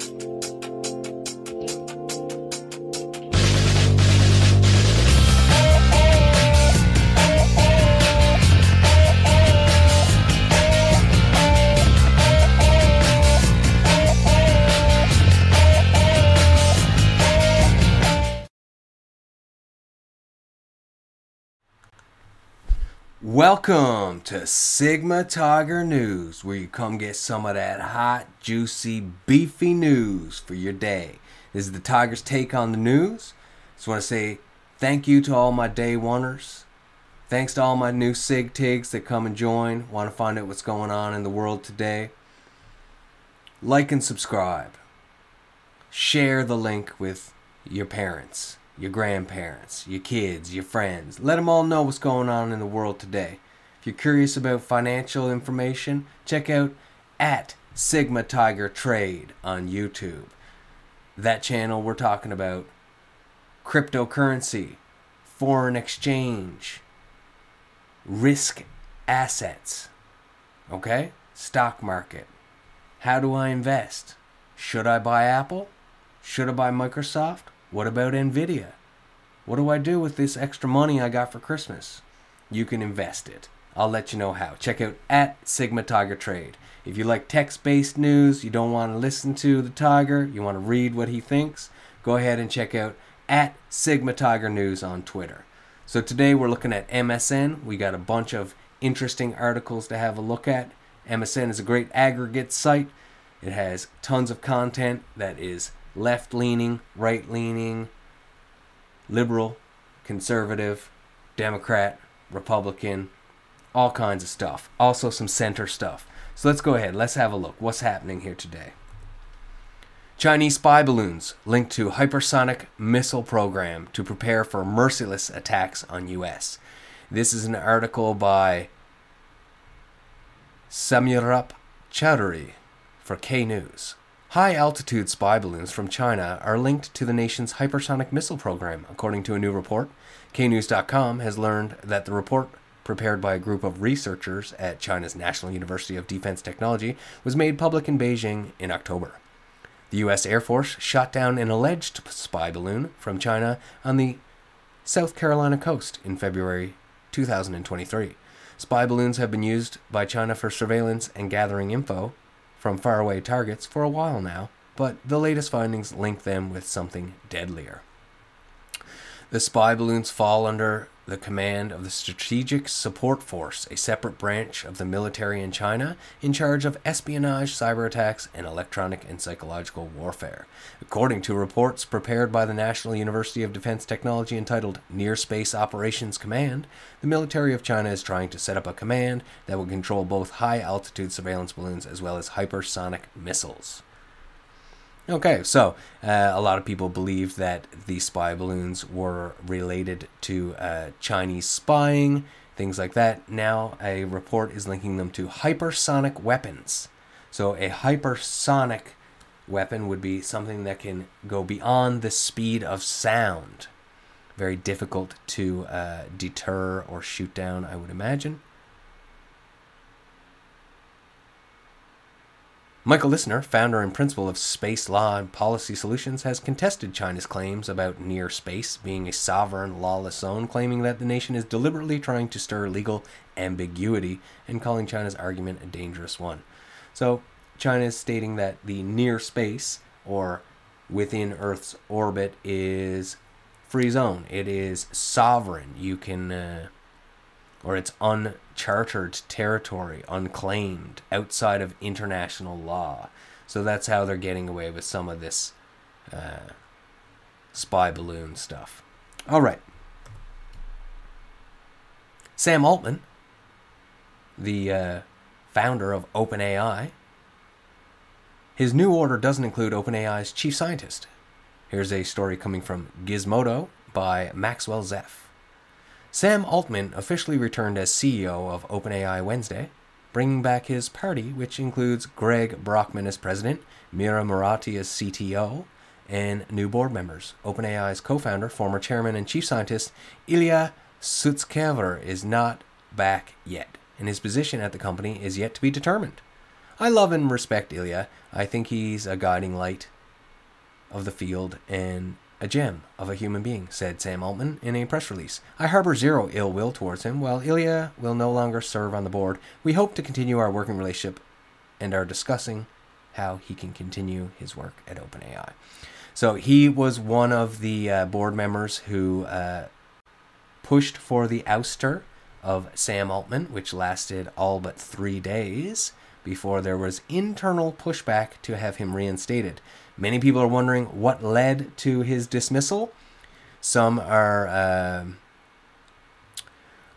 あ! Welcome to Sigma Tiger News, where you come get some of that hot, juicy, beefy news for your day. This is the Tiger's take on the news. Just want to say thank you to all my day oneers. Thanks to all my new Sig Tigs that come and join. Want to find out what's going on in the world today. Like and subscribe. Share the link with your parents your grandparents, your kids, your friends. Let them all know what's going on in the world today. If you're curious about financial information, check out at Sigma Tiger Trade on YouTube. That channel we're talking about cryptocurrency, foreign exchange, risk assets. Okay? Stock market. How do I invest? Should I buy Apple? Should I buy Microsoft? What about Nvidia? What do I do with this extra money I got for Christmas? You can invest it. I'll let you know how. Check out at Sigma Tiger Trade. If you like text based news, you don't want to listen to the Tiger, you want to read what he thinks, go ahead and check out at Sigma Tiger News on Twitter. So today we're looking at MSN. We got a bunch of interesting articles to have a look at. MSN is a great aggregate site. It has tons of content that is left leaning, right leaning, liberal, conservative, Democrat, Republican, all kinds of stuff. Also, some center stuff. So let's go ahead. Let's have a look. What's happening here today? Chinese spy balloons linked to hypersonic missile program to prepare for merciless attacks on U.S. This is an article by Samurup Chowdhury for K News. High altitude spy balloons from China are linked to the nation's hypersonic missile program, according to a new report. KNews.com has learned that the report, prepared by a group of researchers at China's National University of Defense Technology, was made public in Beijing in October. The U.S. Air Force shot down an alleged spy balloon from China on the South Carolina coast in February 2023. Spy balloons have been used by China for surveillance and gathering info, from faraway targets for a while now, but the latest findings link them with something deadlier. The spy balloons fall under the command of the Strategic Support Force, a separate branch of the military in China in charge of espionage, cyber attacks, and electronic and psychological warfare. According to reports prepared by the National University of Defense Technology entitled Near Space Operations Command, the military of China is trying to set up a command that will control both high altitude surveillance balloons as well as hypersonic missiles. Okay, so uh, a lot of people believe that the spy balloons were related to uh, Chinese spying, things like that. Now, a report is linking them to hypersonic weapons. So, a hypersonic weapon would be something that can go beyond the speed of sound. Very difficult to uh, deter or shoot down, I would imagine. Michael Lissner, founder and principal of Space Law and Policy Solutions, has contested China's claims about near space being a sovereign, lawless zone, claiming that the nation is deliberately trying to stir legal ambiguity and calling China's argument a dangerous one. So, China is stating that the near space, or within Earth's orbit, is free zone. It is sovereign. You can. Uh, or it's unchartered territory, unclaimed, outside of international law. So that's how they're getting away with some of this uh, spy balloon stuff. All right. Sam Altman, the uh, founder of OpenAI, his new order doesn't include OpenAI's chief scientist. Here's a story coming from Gizmodo by Maxwell Zeff. Sam Altman officially returned as CEO of OpenAI Wednesday, bringing back his party, which includes Greg Brockman as president, Mira Murati as CTO, and new board members. OpenAI's co founder, former chairman, and chief scientist Ilya Sutskever is not back yet, and his position at the company is yet to be determined. I love and respect Ilya. I think he's a guiding light of the field and a gem of a human being, said Sam Altman in a press release. I harbor zero ill will towards him. While Ilya will no longer serve on the board, we hope to continue our working relationship and are discussing how he can continue his work at OpenAI. So he was one of the uh, board members who uh, pushed for the ouster of Sam Altman, which lasted all but three days before there was internal pushback to have him reinstated. Many people are wondering what led to his dismissal. Some are uh,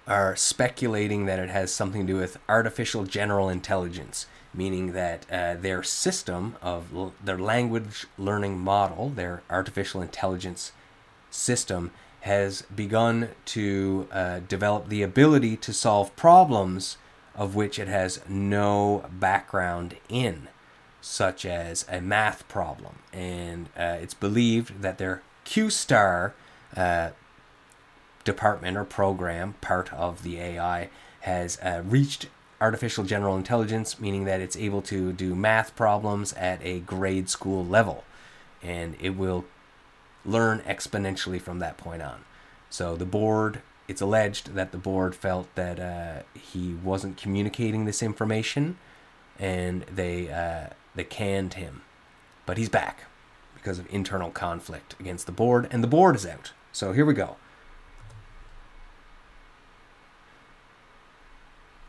are speculating that it has something to do with artificial general intelligence, meaning that uh, their system of their language learning model, their artificial intelligence system, has begun to uh, develop the ability to solve problems of which it has no background in, such as a math problem. And uh, it's believed that their Q star uh, department or program, part of the AI, has uh, reached artificial general intelligence, meaning that it's able to do math problems at a grade school level. And it will learn exponentially from that point on. So the board it's alleged that the board felt that uh, he wasn't communicating this information, and they uh, they canned him. But he's back because of internal conflict against the board, and the board is out. So here we go.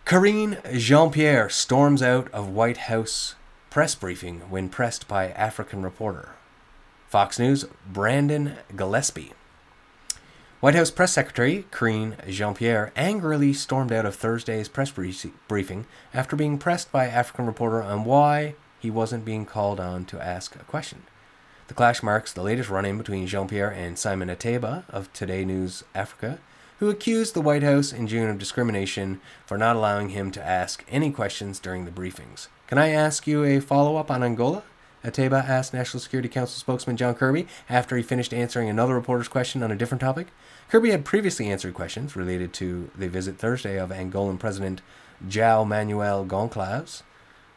Karine Jean Pierre storms out of White House press briefing when pressed by African reporter. Fox News, Brandon Gillespie. White House Press Secretary Karine Jean Pierre angrily stormed out of Thursday's press briefing after being pressed by African reporter on why he wasn't being called on to ask a question. The clash marks the latest run in between Jean Pierre and Simon Ateba of Today News Africa, who accused the White House in June of discrimination for not allowing him to ask any questions during the briefings. Can I ask you a follow up on Angola? Ateba asked National Security Council spokesman John Kirby after he finished answering another reporter's question on a different topic. Kirby had previously answered questions related to the visit Thursday of Angolan President João Manuel Goncalves,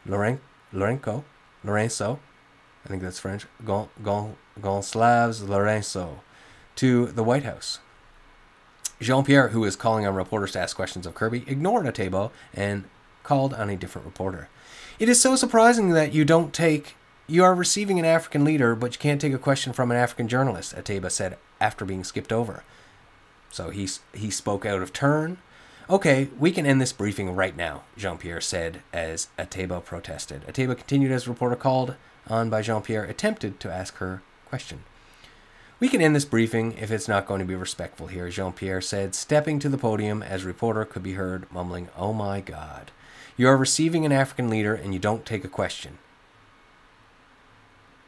Loren- Lorenco, Lorenzo, I think that's French, Gon, Gon, Goncalves Lorenzo, to the White House. Jean Pierre, who was calling on reporters to ask questions of Kirby, ignored Ateba and called on a different reporter. It is so surprising that you don't take. You are receiving an African leader, but you can't take a question from an African journalist, Ateba said after being skipped over. So he, he spoke out of turn. Okay, we can end this briefing right now, Jean Pierre said as Ateba protested. Ateba continued as reporter called on by Jean Pierre attempted to ask her question. We can end this briefing if it's not going to be respectful here, Jean Pierre said, stepping to the podium as reporter could be heard mumbling, Oh my God. You are receiving an African leader and you don't take a question.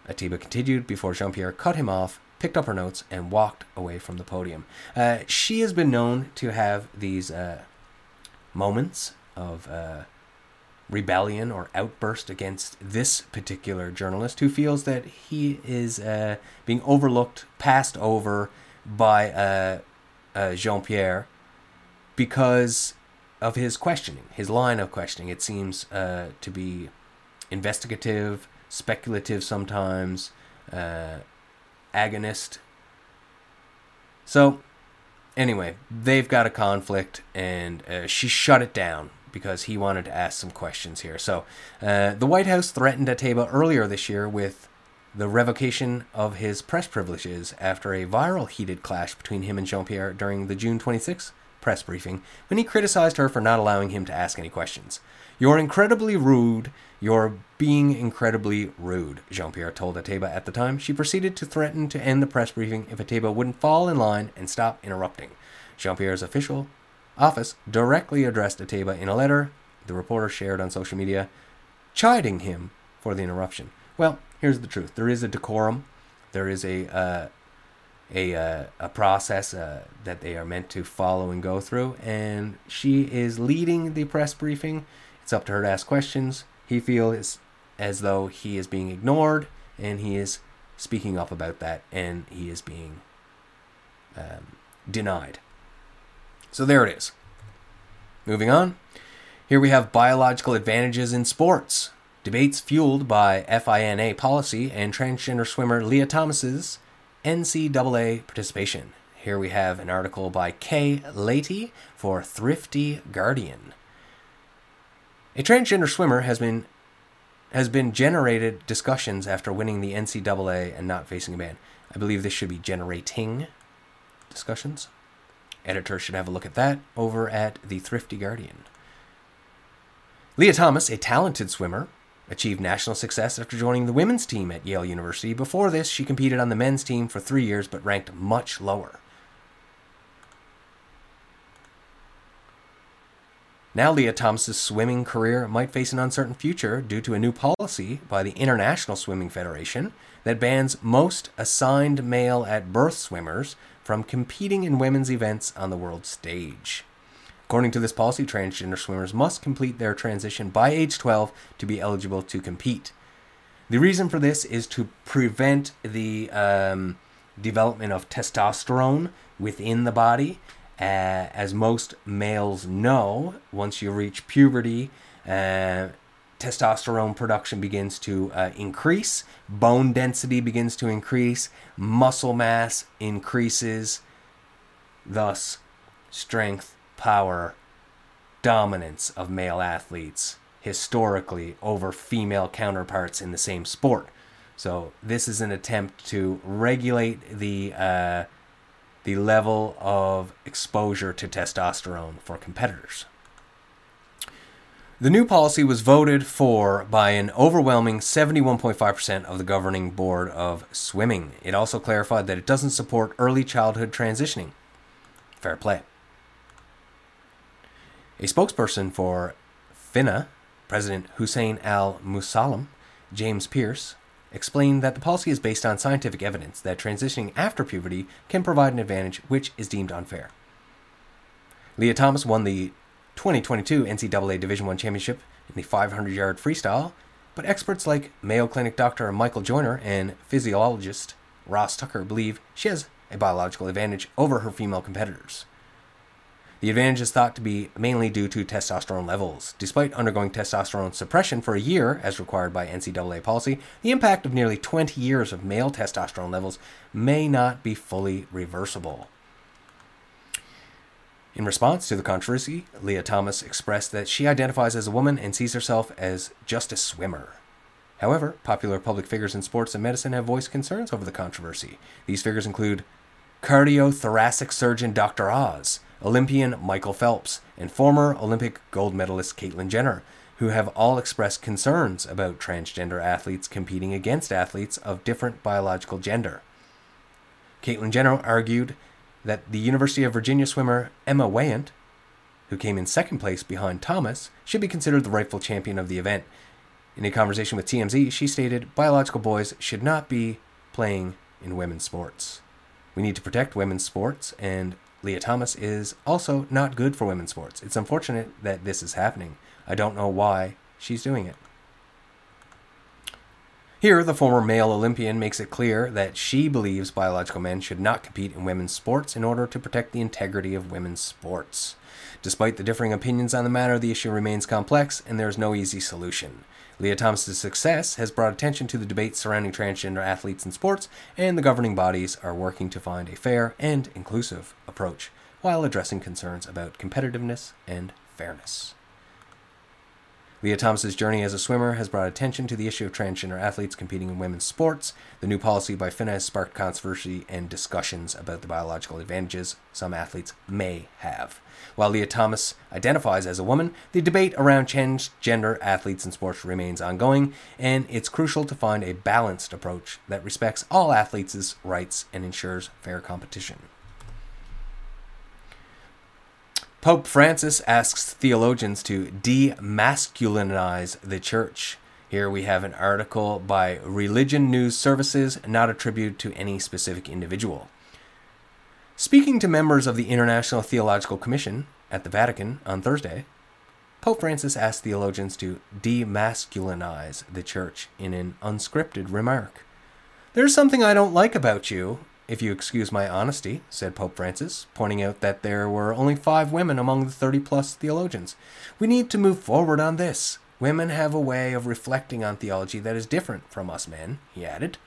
Ateba continued before Jean Pierre cut him off picked up her notes, and walked away from the podium. Uh, she has been known to have these uh, moments of uh, rebellion or outburst against this particular journalist who feels that he is uh, being overlooked, passed over by uh, uh, Jean Pierre because of his questioning, his line of questioning. It seems to be investigative, speculative sometimes, uh, agonist. So, anyway, they've got a conflict, and uh, she shut it down because he wanted to ask some questions here. So, uh, the White House threatened Ateba earlier this year with the revocation of his press privileges after a viral heated clash between him and Jean Pierre during the June 26th press briefing when he criticized her for not allowing him to ask any questions. You're incredibly rude. You're being incredibly rude, Jean Pierre told Ateba at the time. She proceeded to threaten to end the press briefing if Ateba wouldn't fall in line and stop interrupting. Jean Pierre's official office directly addressed Ateba in a letter the reporter shared on social media, chiding him for the interruption. Well, here's the truth there is a decorum, there is a uh, a uh, a process uh, that they are meant to follow and go through. And she is leading the press briefing. It's up to her to ask questions. He feels as though he is being ignored, and he is speaking up about that, and he is being um, denied. So there it is. Moving on. Here we have biological advantages in sports. Debates fueled by FINA policy and transgender swimmer Lia Thomas's NCAA participation. Here we have an article by Kay Leahy for Thrifty Guardian. A transgender swimmer has been has been generated discussions after winning the NCAA and not facing a ban. I believe this should be generating discussions. Editor should have a look at that over at the Thrifty Guardian. Lia Thomas, a talented swimmer, achieved national success after joining the women's team at Yale University. Before this, she competed on the men's team for three years but ranked much lower. Now, Lia Thomas's swimming career might face an uncertain future due to a new policy by the International Swimming Federation that bans most assigned male at birth swimmers from competing in women's events on the world stage. According to this policy, transgender swimmers must complete their transition by age 12 to be eligible to compete. The reason for this is to prevent the um, development of testosterone within the body uh, as most males know, once you reach puberty, uh, testosterone production begins to uh, increase, bone density begins to increase, muscle mass increases, thus, strength, power, dominance of male athletes historically over female counterparts in the same sport. So, this is an attempt to regulate the uh, the level of exposure to testosterone for competitors. The new policy was voted for by an overwhelming 71.5% of the governing board of swimming. It also clarified that it doesn't support early childhood transitioning. Fair play. A spokesperson for FINA, President Hussein Al Musallam, James Pearce, explained that the policy is based on scientific evidence that transitioning after puberty can provide an advantage which is deemed unfair. Lia Thomas won the 2022 NCAA Division I championship in the 500-yard freestyle, but experts like Mayo Clinic doctor Michael Joyner and physiologist Ross Tucker believe she has a biological advantage over her female competitors. The advantage is thought to be mainly due to testosterone levels. Despite undergoing testosterone suppression for a year, as required by NCAA policy, the impact of nearly 20 years of male testosterone levels may not be fully reversible. In response to the controversy, Lia Thomas expressed that she identifies as a woman and sees herself as just a swimmer. However, popular public figures in sports and medicine have voiced concerns over the controversy. These figures include cardiothoracic surgeon Dr. Oz, Olympian Michael Phelps, and former Olympic gold medalist Caitlyn Jenner, who have all expressed concerns about transgender athletes competing against athletes of different biological gender. Caitlyn Jenner argued that the University of Virginia swimmer Emma Weyant, who came in second place behind Thomas, should be considered the rightful champion of the event. In a conversation with TMZ, she stated biological boys should not be playing in women's sports. We need to protect women's sports, and Lia Thomas is also not good for women's sports. It's unfortunate that this is happening. I don't know why she's doing it. Here, the former male Olympian makes it clear that she believes biological men should not compete in women's sports in order to protect the integrity of women's sports. Despite the differing opinions on the matter, the issue remains complex and there is no easy solution. Lia Thomas's success has brought attention to the debate surrounding transgender athletes in sports, and the governing bodies are working to find a fair and inclusive approach while addressing concerns about competitiveness and fairness. Lia Thomas's journey as a swimmer has brought attention to the issue of transgender athletes competing in women's sports. The new policy by FINA has sparked controversy and discussions about the biological advantages some athletes may have. While Lia Thomas identifies as a woman, the debate around transgender athletes in sports remains ongoing, and it's crucial to find a balanced approach that respects all athletes' rights and ensures fair competition. Pope Francis asks theologians to demasculinize the church. Here we have an article by Religion News Services, not attributed to any specific individual. Speaking to members of the International Theological Commission at the Vatican on Thursday, Pope Francis asked theologians to demasculinize the church in an unscripted remark. There's something I don't like about you, if you excuse my honesty, said Pope Francis, pointing out that there were only five women among the 30 plus theologians. We need to move forward on this. Women have a way of reflecting on theology that is different from us men, he added.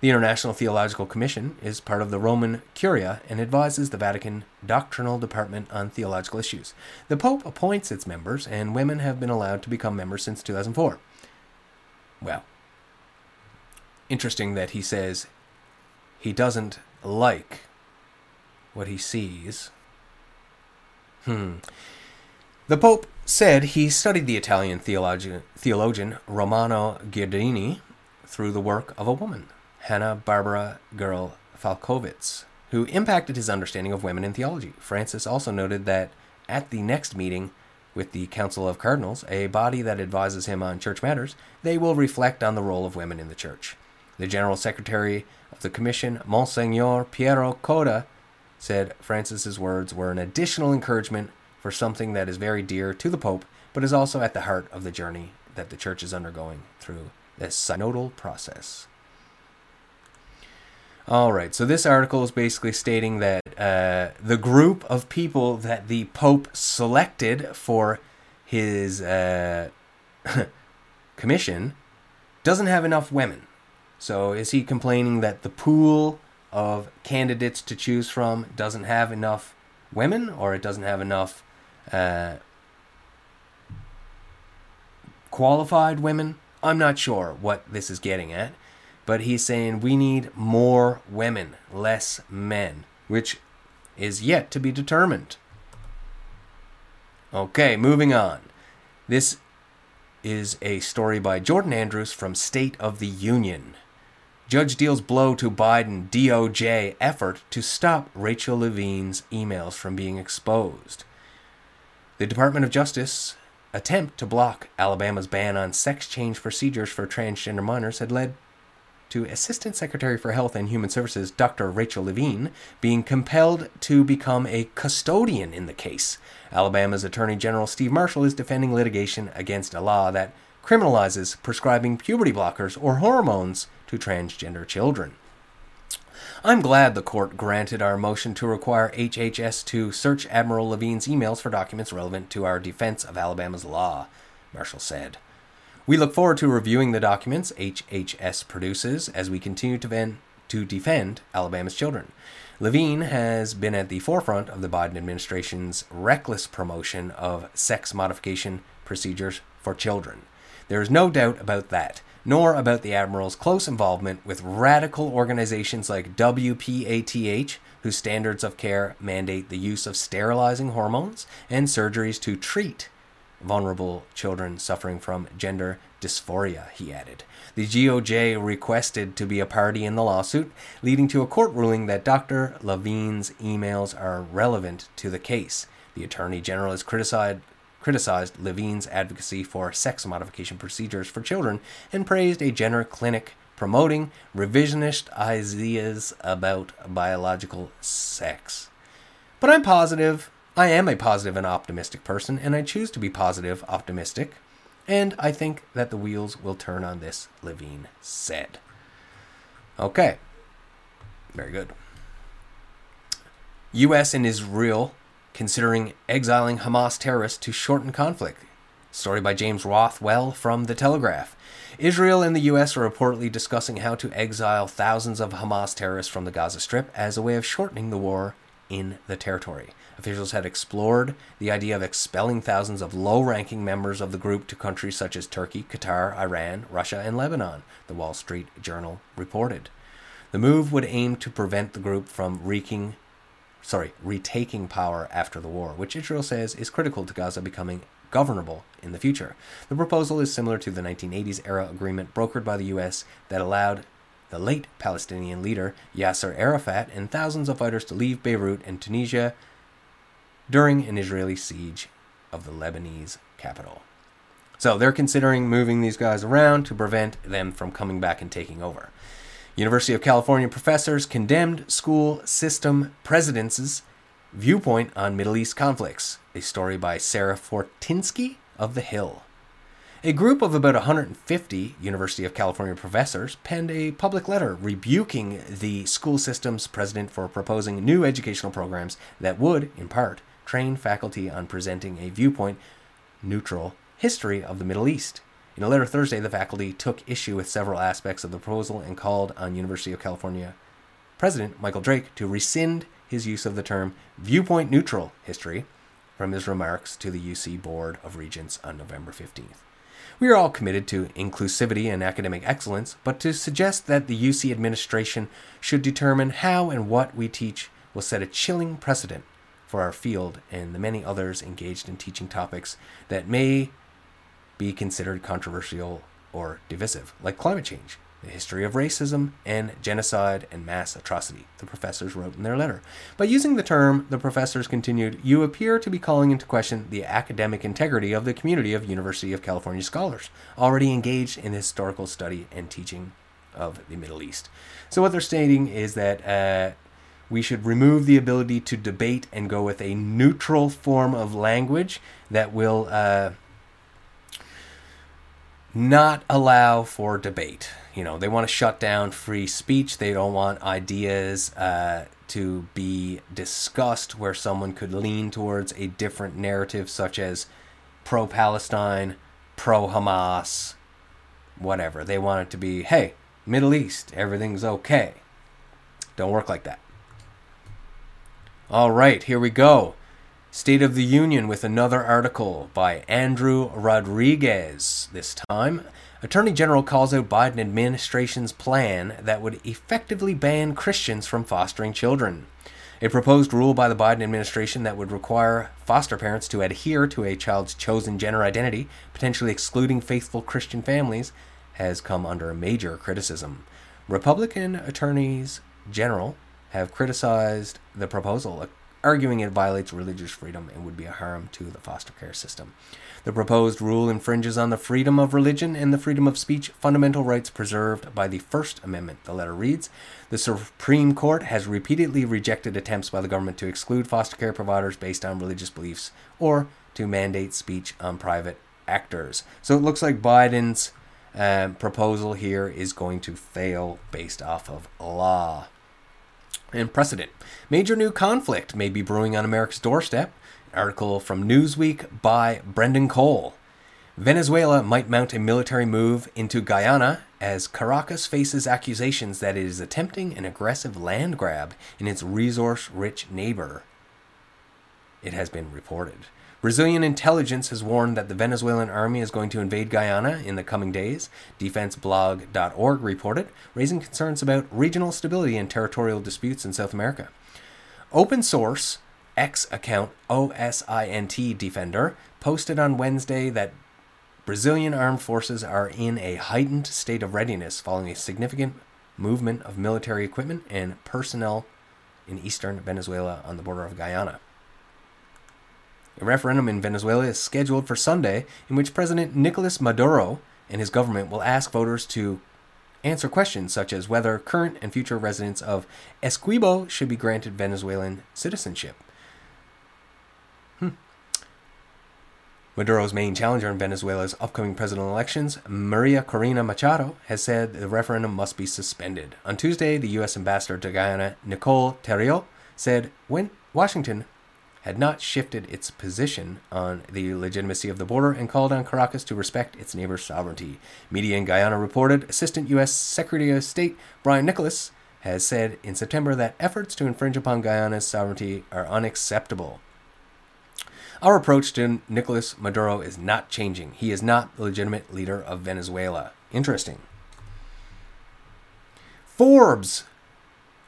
The International Theological Commission is part of the Roman Curia and advises the Vatican Doctrinal Department on theological issues. The Pope appoints its members, and women have been allowed to become members since 2004. Well, interesting that he says he doesn't like what he sees. Hmm. The Pope said he studied the Italian theologian, theologian Romano Guardini through the work of a woman. Hanna Barbara Gerl Falkovitz, who impacted his understanding of women in theology. Francis also noted that at the next meeting with the Council of Cardinals, a body that advises him on church matters, they will reflect on the role of women in the church. The General Secretary of the Commission, Monsignor Piero Coda, said Francis's words were an additional encouragement for something that is very dear to the Pope, but is also at the heart of the journey that the Church is undergoing through this synodal process. All right, so this article is basically stating that uh, the group of people that the Pope selected for his uh, commission doesn't have enough women. So is he complaining that the pool of candidates to choose from doesn't have enough women, or it doesn't have enough uh, qualified women? I'm not sure what this is getting at but he's saying we need more women, less men, which is yet to be determined. Okay, moving on. This is a story by Jordan Andrews from State of the Union. Judge deals blow to Biden DOJ effort to stop Rachel Levine's emails from being exposed. The Department of Justice attempt to block Alabama's ban on sex change procedures for transgender minors had led to Assistant Secretary for Health and Human Services Dr. Rachel Levine being compelled to become a custodian in the case. Alabama's Attorney General Steve Marshall is defending litigation against a law that criminalizes prescribing puberty blockers or hormones to transgender children. I'm glad the court granted our motion to require HHS to search Admiral Levine's emails for documents relevant to our defense of Alabama's law, Marshall said. We look forward to reviewing the documents HHS produces as we continue to, ven- to defend Alabama's children. Levine has been at the forefront of the Biden administration's reckless promotion of sex modification procedures for children. There is no doubt about that, nor about the Admiral's close involvement with radical organizations like WPATH, whose standards of care mandate the use of sterilizing hormones and surgeries to treat vulnerable children suffering from gender dysphoria, he added. The DOJ requested to be a party in the lawsuit, leading to a court ruling that Dr. Levine's emails are relevant to the case. The Attorney General has criticized criticized Levine's advocacy for sex modification procedures for children and praised a gender clinic promoting revisionist ideas about biological sex. But I'm positive I am a positive and optimistic person, and I choose to be positive, optimistic, and I think that the wheels will turn on this, Levine said. Okay. Very good. U.S. and Israel considering exiling Hamas terrorists to shorten conflict. Story by James Rothwell from The Telegraph. Israel and the U.S. are reportedly discussing how to exile thousands of Hamas terrorists from the Gaza Strip as a way of shortening the war in the territory. Officials had explored the idea of expelling thousands of low ranking members of the group to countries such as Turkey, Qatar, Iran, Russia, and Lebanon, the Wall Street Journal reported. The move would aim to prevent the group from wreaking, sorry, retaking power after the war, which Israel says is critical to Gaza becoming governable in the future. The proposal is similar to the 1980s era agreement brokered by the U.S. that allowed the late Palestinian leader Yasser Arafat and thousands of fighters to leave Beirut and Tunisia during an Israeli siege of the Lebanese capital. So they're considering moving these guys around to prevent them from coming back and taking over. University of California professors condemned school system presidents' viewpoint on Middle East conflicts. A story by Sarah Fortinsky of The Hill. A group of about 150 University of California professors penned a public letter rebuking the school system's president for proposing new educational programs that would, in part, train faculty on presenting a viewpoint neutral history of the Middle East. In a letter Thursday, the faculty took issue with several aspects of the proposal and called on University of California President Michael Drake to rescind his use of the term viewpoint neutral history from his remarks to the UC Board of Regents on November 15th. We are all committed to inclusivity and academic excellence, but to suggest that the UC administration should determine how and what we teach will set a chilling precedent for our field and the many others engaged in teaching topics that may be considered controversial or divisive, like climate change, the history of racism and genocide and mass atrocity, the professors wrote in their letter. By using the term, the professors continued, you appear to be calling into question the academic integrity of the community of University of California scholars already engaged in historical study and teaching of the Middle East. So what they're stating is that uh, we should remove the ability to debate and go with a neutral form of language that will uh, not allow for debate. You know, they want to shut down free speech. They don't want ideas uh, to be discussed where someone could lean towards a different narrative, such as pro Palestine, pro Hamas, whatever. They want it to be, hey, Middle East, everything's okay. Don't work like that. All right, here we go. State of the Union with another article by Andrew Rodriguez. This time, Attorney General calls out Biden administration's plan that would effectively ban Christians from fostering children. A proposed rule by the Biden administration that would require foster parents to adhere to a child's chosen gender identity, potentially excluding faithful Christian families, has come under major criticism. Republican attorneys general have criticized the proposal, arguing it violates religious freedom and would be a harm to the foster care system. The proposed rule infringes on the freedom of religion and the freedom of speech, fundamental rights preserved by the First Amendment. The letter reads The Supreme Court has repeatedly rejected attempts by the government to exclude foster care providers based on religious beliefs or to mandate speech on private actors. So it looks like Biden's um, proposal here is going to fail based off of law and precedent. Major new conflict may be brewing on America's doorstep. Article from Newsweek by Brendan Cole. Venezuela might mount a military move into Guyana as Caracas faces accusations that it is attempting an aggressive land grab in its resource rich neighbor. It has been reported. Brazilian intelligence has warned that the Venezuelan army is going to invade Guyana in the coming days, defenseblog.org reported, raising concerns about regional stability and territorial disputes in South America. Open source X account OSINT Defender posted on Wednesday that Brazilian armed forces are in a heightened state of readiness following a significant movement of military equipment and personnel in eastern Venezuela on the border of Guyana. A referendum in Venezuela is scheduled for Sunday, in which President Nicolas Maduro and his government will ask voters to answer questions such as whether current and future residents of Essequibo should be granted Venezuelan citizenship. Hmm. Maduro's main challenger in Venezuela's upcoming presidential elections, Maria Corina Machado, has said the referendum must be suspended. On Tuesday, the U.S. ambassador to Guyana, Nicole Theriot, said when Washington had not shifted its position on the legitimacy of the border and called on Caracas to respect its neighbor's sovereignty. Media in Guyana reported Assistant U.S. Secretary of State Brian Nicholas has said in September that efforts to infringe upon Guyana's sovereignty are unacceptable. Our approach to Nicolas Maduro is not changing. He is not the legitimate leader of Venezuela. Interesting. Forbes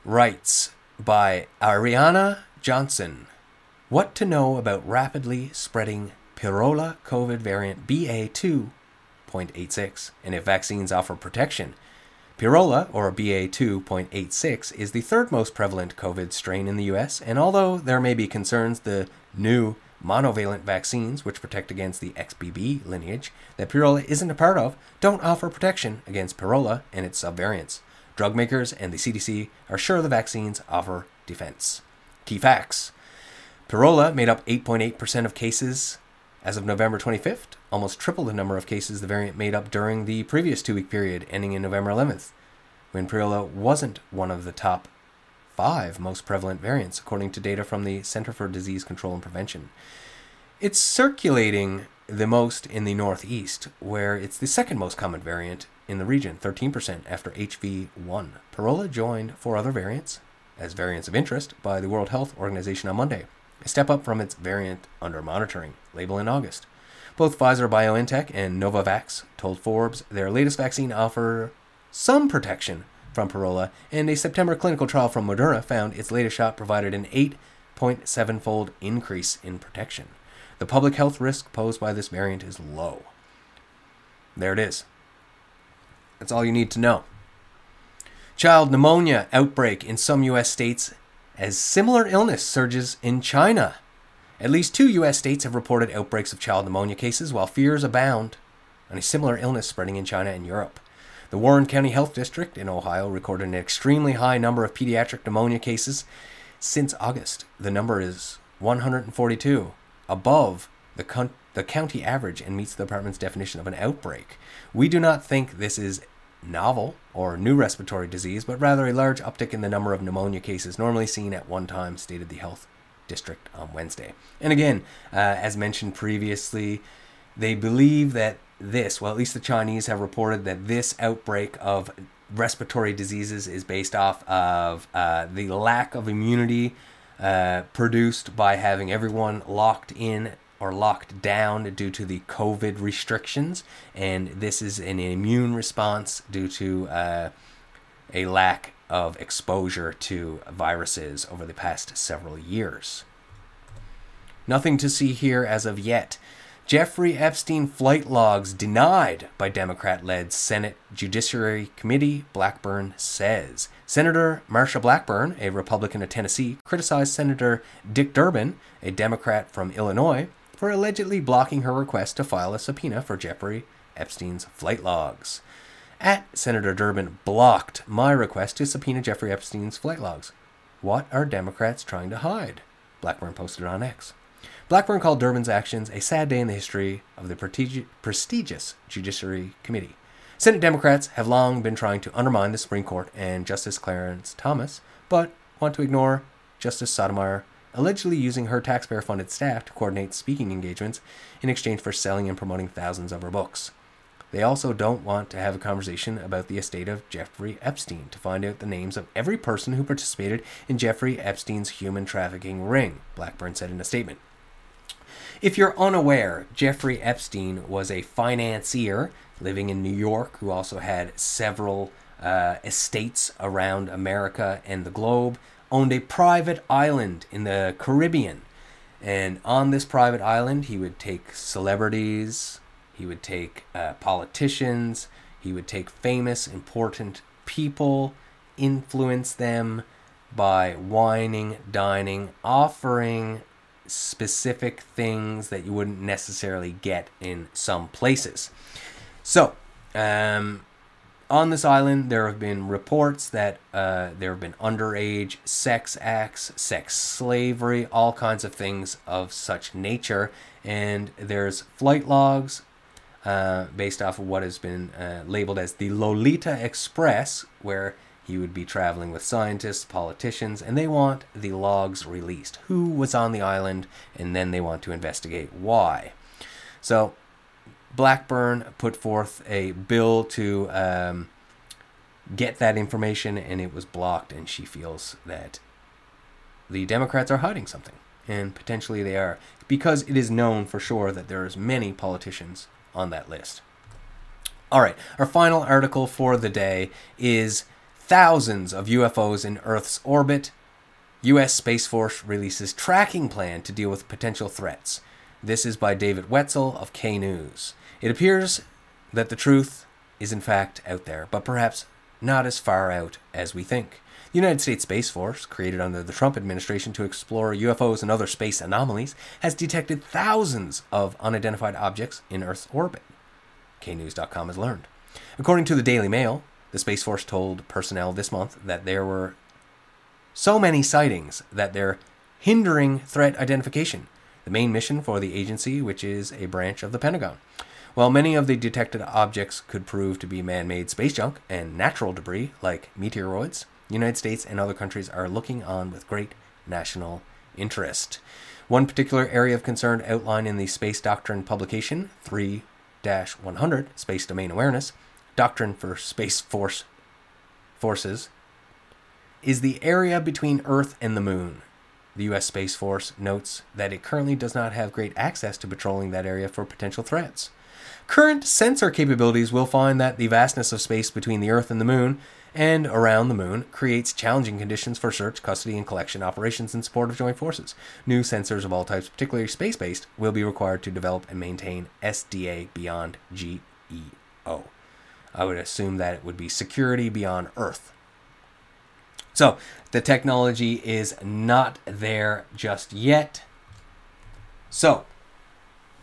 writes by Arianna Johnson what to know about rapidly spreading Pirola COVID variant BA2.86 and if vaccines offer protection. Pirola, or BA2.86, is the third most prevalent COVID strain in the US, and although there may be concerns the new monovalent vaccines, which protect against the XBB lineage that Pirola isn't a part of, don't offer protection against Pirola and its subvariants. Drug makers and the CDC are sure the vaccines offer defense. Key facts Pirola made up 8.8% of cases as of November 25th, almost triple the number of cases the variant made up during the previous two week period ending in November 11th, when Pirola wasn't one of the top five most prevalent variants, according to data from the Center for Disease Control and Prevention. It's circulating the most in the Northeast, where it's the second most common variant in the region, 13% after HV1. Pirola joined four other variants as variants of interest by the World Health Organization on Monday, a step up from its variant under monitoring label in August. Both Pfizer BioNTech and Novavax told Forbes their latest vaccine offer some protection from Pirola, and a September clinical trial from Moderna found its latest shot provided an 8.7 fold increase in protection. The public health risk posed by this variant is low. There it is. That's all you need to know. Child pneumonia outbreak in some U.S. states as similar illness surges in China. At least two U.S. states have reported outbreaks of child pneumonia cases, while fears abound on a similar illness spreading in China and Europe. The Warren County Health District in Ohio recorded an extremely high number of pediatric pneumonia cases since August. The number is 142, above the, con- the county average, and meets the department's definition of an outbreak. We do not think this is novel or new respiratory disease, but rather a large uptick in the number of pneumonia cases normally seen at one time, stated the health district on Wednesday. And again, uh, as mentioned previously, they believe that this, well, at least the Chinese have reported that this outbreak of respiratory diseases is based off of uh, the lack of immunity uh, produced by having everyone locked in or locked down due to the COVID restrictions, and this is an immune response due to uh, a lack of exposure to viruses over the past several years. Nothing to see here as of yet. Jeffrey Epstein flight logs denied by Democrat led Senate Judiciary Committee, Blackburn says. Senator Marsha Blackburn, a Republican of Tennessee, criticized Senator Dick Durbin, a Democrat from Illinois, for allegedly blocking her request to file a subpoena for Jeffrey Epstein's flight logs. At Senator Durbin blocked my request to subpoena Jeffrey Epstein's flight logs. What are Democrats trying to hide? Blackburn posted on X. Blackburn called Durbin's actions a sad day in the history of the prestigious Judiciary Committee. Senate Democrats have long been trying to undermine the Supreme Court and Justice Clarence Thomas, but want to ignore Justice Sotomayor allegedly using her taxpayer funded staff to coordinate speaking engagements in exchange for selling and promoting thousands of her books. They also don't want to have a conversation about the estate of Jeffrey Epstein to find out the names of every person who participated in Jeffrey Epstein's human trafficking ring, Blackburn said in a statement. If you're unaware, Jeffrey Epstein was a financier living in New York who also had several uh, estates around America and the globe owned a private island in the Caribbean. And on this private island, he would take celebrities, he would take uh, politicians, he would take famous, important people, influence them by whining, dining, offering specific things that you wouldn't necessarily get in some places. So, um, on this island, there have been reports that uh, there have been underage sex acts, sex slavery, all kinds of things of such nature. And there's flight logs uh, based off of what has been uh, labeled as the Lolita Express, where he would be traveling with scientists, politicians, and they want the logs released. Who was on the island, and then they want to investigate why. So Blackburn put forth a bill to um, get that information, and it was blocked. And she feels that the Democrats are hiding something, and potentially they are, because it is known for sure that there's many politicians on that list. All right, our final article for the day is thousands of UFOs in Earth's orbit. U.S. Space Force releases tracking plan to deal with potential threats. This is by David Wetzel of K News. It appears that the truth is in fact out there, but perhaps not as far out as we think. The United States Space Force, created under the Trump administration to explore UFOs and other space anomalies, has detected thousands of unidentified objects in Earth's orbit. KNews.com has learned. According to the Daily Mail, the Space Force told personnel this month that there were so many sightings that they're hindering threat identification, the main mission for the agency, which is a branch of the Pentagon. While many of the detected objects could prove to be man made space junk and natural debris like meteoroids, the United States and other countries are looking on with great national interest. One particular area of concern outlined in the Space Doctrine publication 3 100, Space Domain Awareness, Doctrine for Space Force Forces, is the area between Earth and the Moon. The U.S. Space Force notes that it currently does not have great access to patrolling that area for potential threats. Current sensor capabilities will find that the vastness of space between the Earth and the Moon and around the Moon creates challenging conditions for search, custody, and collection operations in support of joint forces. New sensors of all types, particularly space based, will be required to develop and maintain SDA beyond GEO. I would assume that it would be security beyond Earth. So, the technology is not there just yet. So,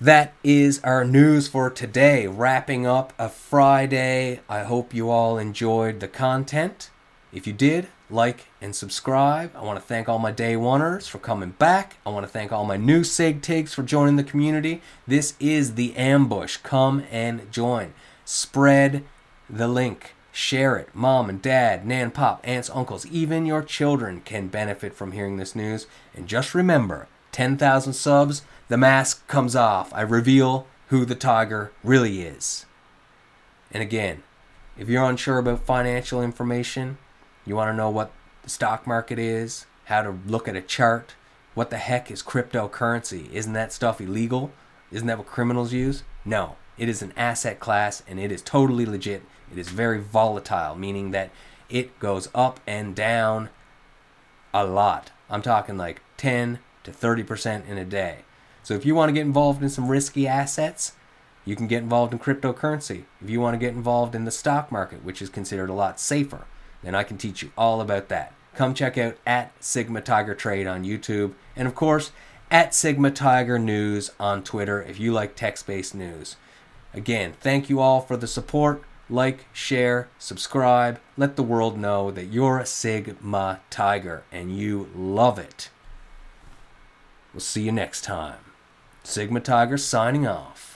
that is our news for today. Wrapping up a Friday. I hope you all enjoyed the content. If you did, like and subscribe. I want to thank all my day oneers for coming back. I want to thank all my new SIG Tigs for joining the community. This is the ambush. Come and join. Spread the link. Share it. Mom and dad, nan, pop, aunts, uncles, even your children can benefit from hearing this news. And just remember 10,000 subs, the mask comes off. I reveal who the tiger really is. And again, if you're unsure about financial information, you want to know what the stock market is, how to look at a chart, what the heck is cryptocurrency? Isn't that stuff illegal? Isn't that what criminals use? No. It is an asset class and it is totally legit. It is very volatile, meaning that it goes up and down a lot. I'm talking like 10 to 30% in a day. So if you want to get involved in some risky assets, you can get involved in cryptocurrency. If you want to get involved in the stock market, which is considered a lot safer, then I can teach you all about that. Come check out at Sigma Tiger Trade on YouTube, and of course, at Sigma Tiger News on Twitter if you like text based news. Again, thank you all for the support. Like, share, subscribe. Let the world know that you're a Sigma Tiger and you love it. We'll see you next time. Sigma Tiger signing off.